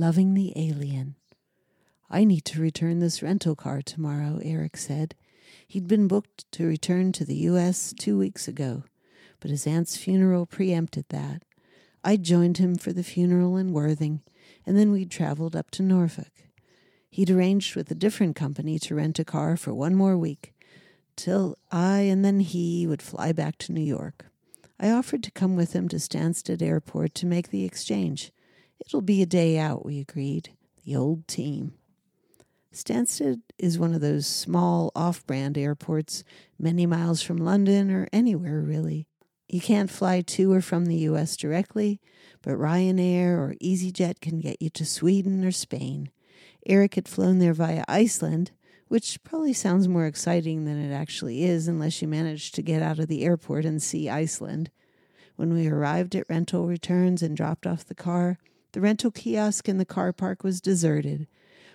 Loving the Alien. I need to return this rental car tomorrow, Eric said. He'd been booked to return to the U.S. two weeks ago, but his aunt's funeral preempted that. I joined him for the funeral in Worthing, and then we'd traveled up to Norfolk. He'd arranged with a different company to rent a car for one more week, till I and then he would fly back to New York. I offered to come with him to Stansted Airport to make the exchange. It'll be a day out, we agreed. The old team. Stansted is one of those small off brand airports many miles from London or anywhere really. You can't fly to or from the US directly, but Ryanair or EasyJet can get you to Sweden or Spain. Eric had flown there via Iceland, which probably sounds more exciting than it actually is unless you manage to get out of the airport and see Iceland. When we arrived at rental returns and dropped off the car, the rental kiosk in the car park was deserted.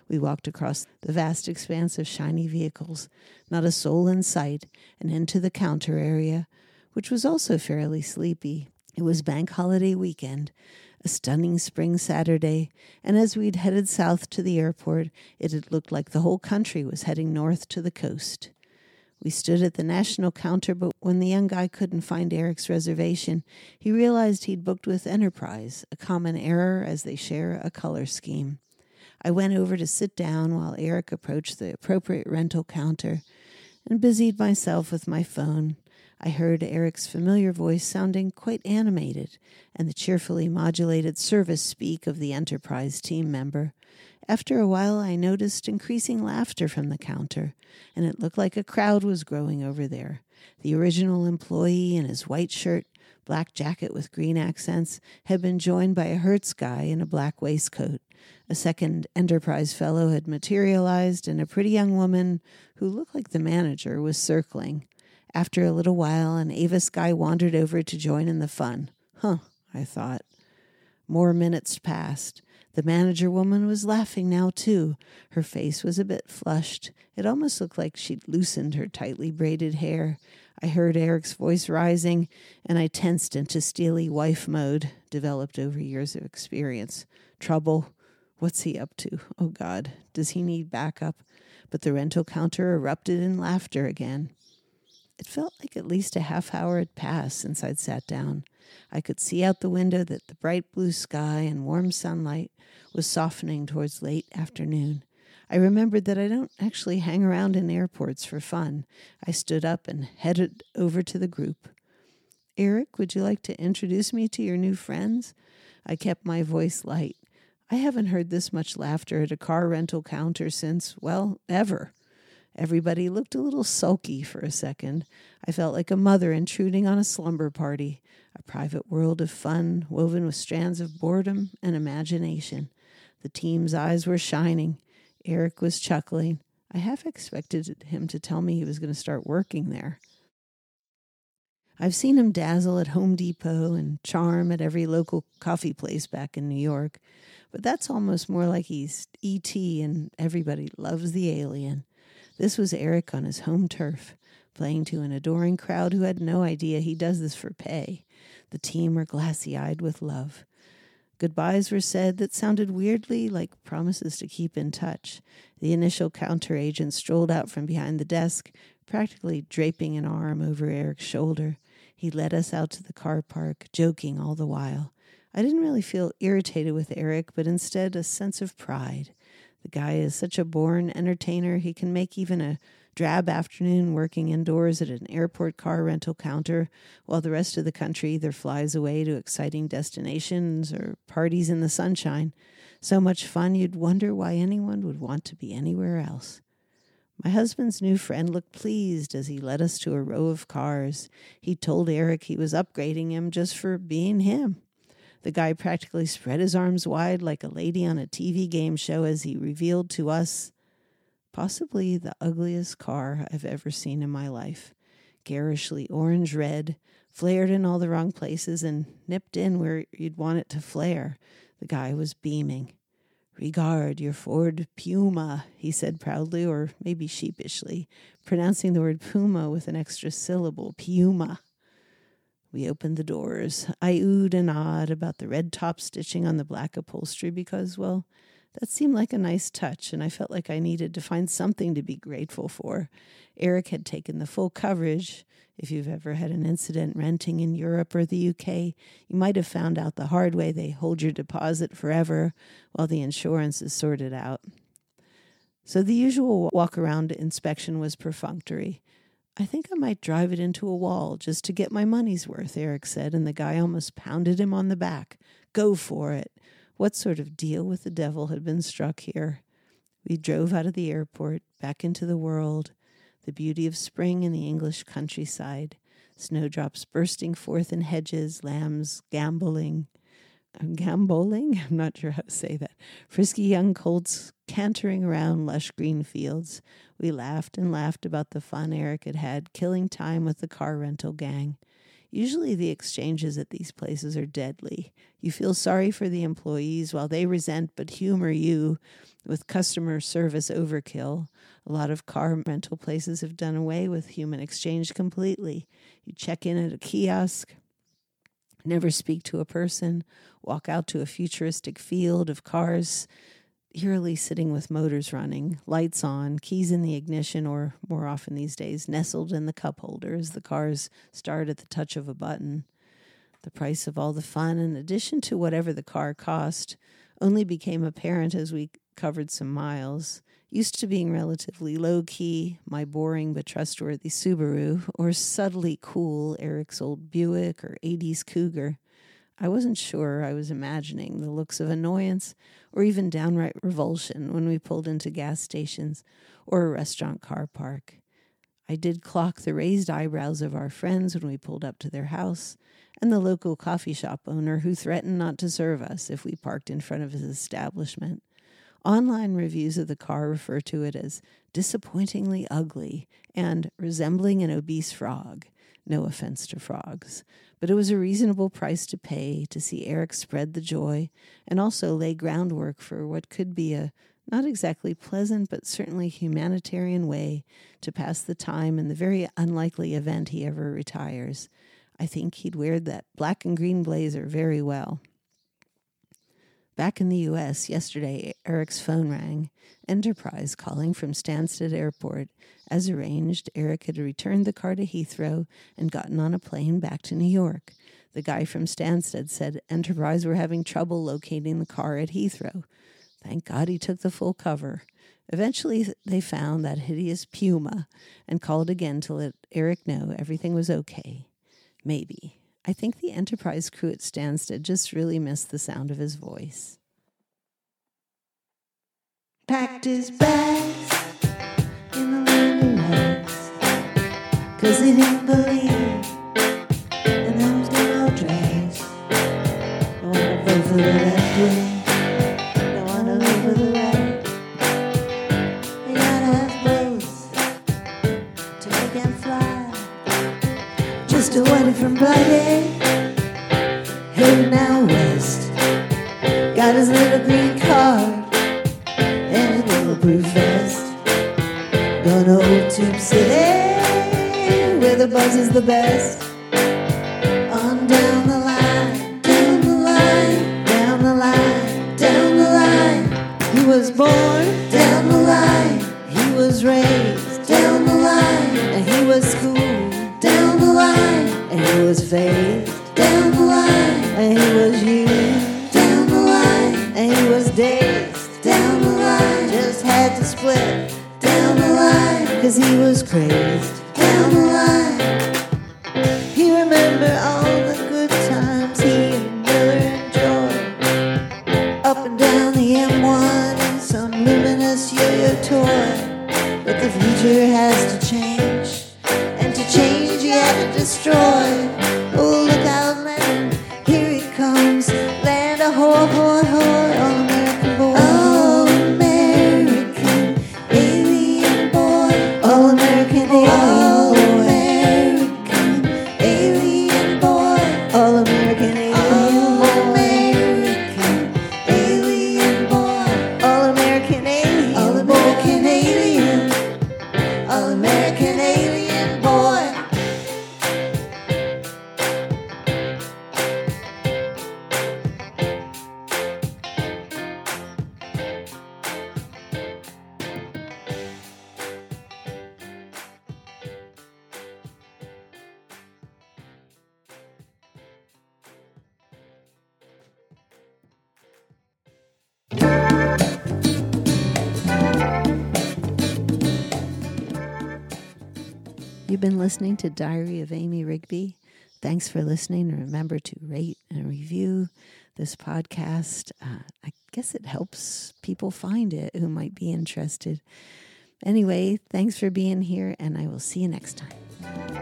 We walked across the vast expanse of shiny vehicles, not a soul in sight, and into the counter area, which was also fairly sleepy. It was bank holiday weekend, a stunning spring Saturday, and as we'd headed south to the airport, it had looked like the whole country was heading north to the coast. We stood at the national counter, but when the young guy couldn't find Eric's reservation, he realized he'd booked with Enterprise, a common error as they share a color scheme. I went over to sit down while Eric approached the appropriate rental counter and busied myself with my phone. I heard Eric's familiar voice sounding quite animated and the cheerfully modulated service speak of the Enterprise team member. After a while, I noticed increasing laughter from the counter, and it looked like a crowd was growing over there. The original employee in his white shirt, black jacket with green accents, had been joined by a Hertz guy in a black waistcoat. A second Enterprise fellow had materialized, and a pretty young woman who looked like the manager was circling. After a little while, an Avis guy wandered over to join in the fun. Huh, I thought. More minutes passed. The manager woman was laughing now, too. Her face was a bit flushed. It almost looked like she'd loosened her tightly braided hair. I heard Eric's voice rising, and I tensed into steely wife mode, developed over years of experience. Trouble. What's he up to? Oh, God. Does he need backup? But the rental counter erupted in laughter again. It felt like at least a half hour had passed since I'd sat down. I could see out the window that the bright blue sky and warm sunlight was softening towards late afternoon. I remembered that I don't actually hang around in airports for fun. I stood up and headed over to the group. Eric, would you like to introduce me to your new friends? I kept my voice light. I haven't heard this much laughter at a car rental counter since, well, ever. Everybody looked a little sulky for a second. I felt like a mother intruding on a slumber party, a private world of fun woven with strands of boredom and imagination. The team's eyes were shining. Eric was chuckling. I half expected him to tell me he was going to start working there. I've seen him dazzle at Home Depot and charm at every local coffee place back in New York, but that's almost more like he's E.T. and everybody loves the alien. This was Eric on his home turf, playing to an adoring crowd who had no idea he does this for pay. The team were glassy eyed with love. Goodbyes were said that sounded weirdly like promises to keep in touch. The initial counter agent strolled out from behind the desk, practically draping an arm over Eric's shoulder. He led us out to the car park, joking all the while. I didn't really feel irritated with Eric, but instead a sense of pride. The guy is such a born entertainer, he can make even a drab afternoon working indoors at an airport car rental counter while the rest of the country either flies away to exciting destinations or parties in the sunshine. So much fun you'd wonder why anyone would want to be anywhere else. My husband's new friend looked pleased as he led us to a row of cars. He told Eric he was upgrading him just for being him. The guy practically spread his arms wide like a lady on a TV game show as he revealed to us possibly the ugliest car I've ever seen in my life. Garishly orange red, flared in all the wrong places, and nipped in where you'd want it to flare. The guy was beaming. Regard your Ford Puma, he said proudly, or maybe sheepishly, pronouncing the word puma with an extra syllable, Puma. We opened the doors. I oohed and awed about the red top stitching on the black upholstery because, well, that seemed like a nice touch, and I felt like I needed to find something to be grateful for. Eric had taken the full coverage. If you've ever had an incident renting in Europe or the UK, you might have found out the hard way they hold your deposit forever while the insurance is sorted out. So the usual walk around inspection was perfunctory. I think I might drive it into a wall just to get my money's worth, Eric said, and the guy almost pounded him on the back. Go for it. What sort of deal with the devil had been struck here? We drove out of the airport, back into the world, the beauty of spring in the English countryside, snowdrops bursting forth in hedges, lambs gamboling. Gamboling? I'm not sure how to say that. Frisky young colts cantering around lush green fields. We laughed and laughed about the fun Eric had had killing time with the car rental gang. Usually, the exchanges at these places are deadly. You feel sorry for the employees while they resent but humor you with customer service overkill. A lot of car rental places have done away with human exchange completely. You check in at a kiosk, never speak to a person, walk out to a futuristic field of cars eerily sitting with motors running, lights on, keys in the ignition, or more often these days, nestled in the cup holders. The cars start at the touch of a button. The price of all the fun, in addition to whatever the car cost, only became apparent as we covered some miles. Used to being relatively low key, my boring but trustworthy Subaru, or subtly cool Eric's old Buick or 80s Cougar. I wasn't sure I was imagining the looks of annoyance or even downright revulsion when we pulled into gas stations or a restaurant car park. I did clock the raised eyebrows of our friends when we pulled up to their house, and the local coffee shop owner who threatened not to serve us if we parked in front of his establishment. Online reviews of the car refer to it as disappointingly ugly and resembling an obese frog. No offense to frogs but it was a reasonable price to pay to see Eric spread the joy and also lay groundwork for what could be a not exactly pleasant but certainly humanitarian way to pass the time in the very unlikely event he ever retires. I think he'd wear that black and green blazer very well. Back in the U.S., yesterday, Eric's phone rang. Enterprise calling from Stansted Airport. As arranged, Eric had returned the car to Heathrow and gotten on a plane back to New York. The guy from Stansted said Enterprise were having trouble locating the car at Heathrow. Thank God he took the full cover. Eventually, they found that hideous Puma and called again to let Eric know everything was okay. Maybe. I think the Enterprise crew at Stansted just really missed the sound of his voice. Packed his bags in the legs, cause he didn't believe in those good old drags. Don't wanna vote for the left wing, for the gotta both to make fly. Just a from Buddy, heading out west. Got his little green card and his bulletproof vest. Gonna old Tube City, where the buzz is the best. On down the line, down the line, down the line, down the line. He was born and he was faith down the line, and he was used down the line, and he was dazed down the line. Just had to split down the line, cause he was crazed down the line. He remembered all the good times he and Miller enjoyed. Up and down the M1 in some luminous yo-yo toy. But the future has to change, and to change you have to destroy. Oh, You've been listening to Diary of Amy Rigby. Thanks for listening. Remember to rate and review this podcast. Uh, I guess it helps people find it who might be interested. Anyway, thanks for being here, and I will see you next time.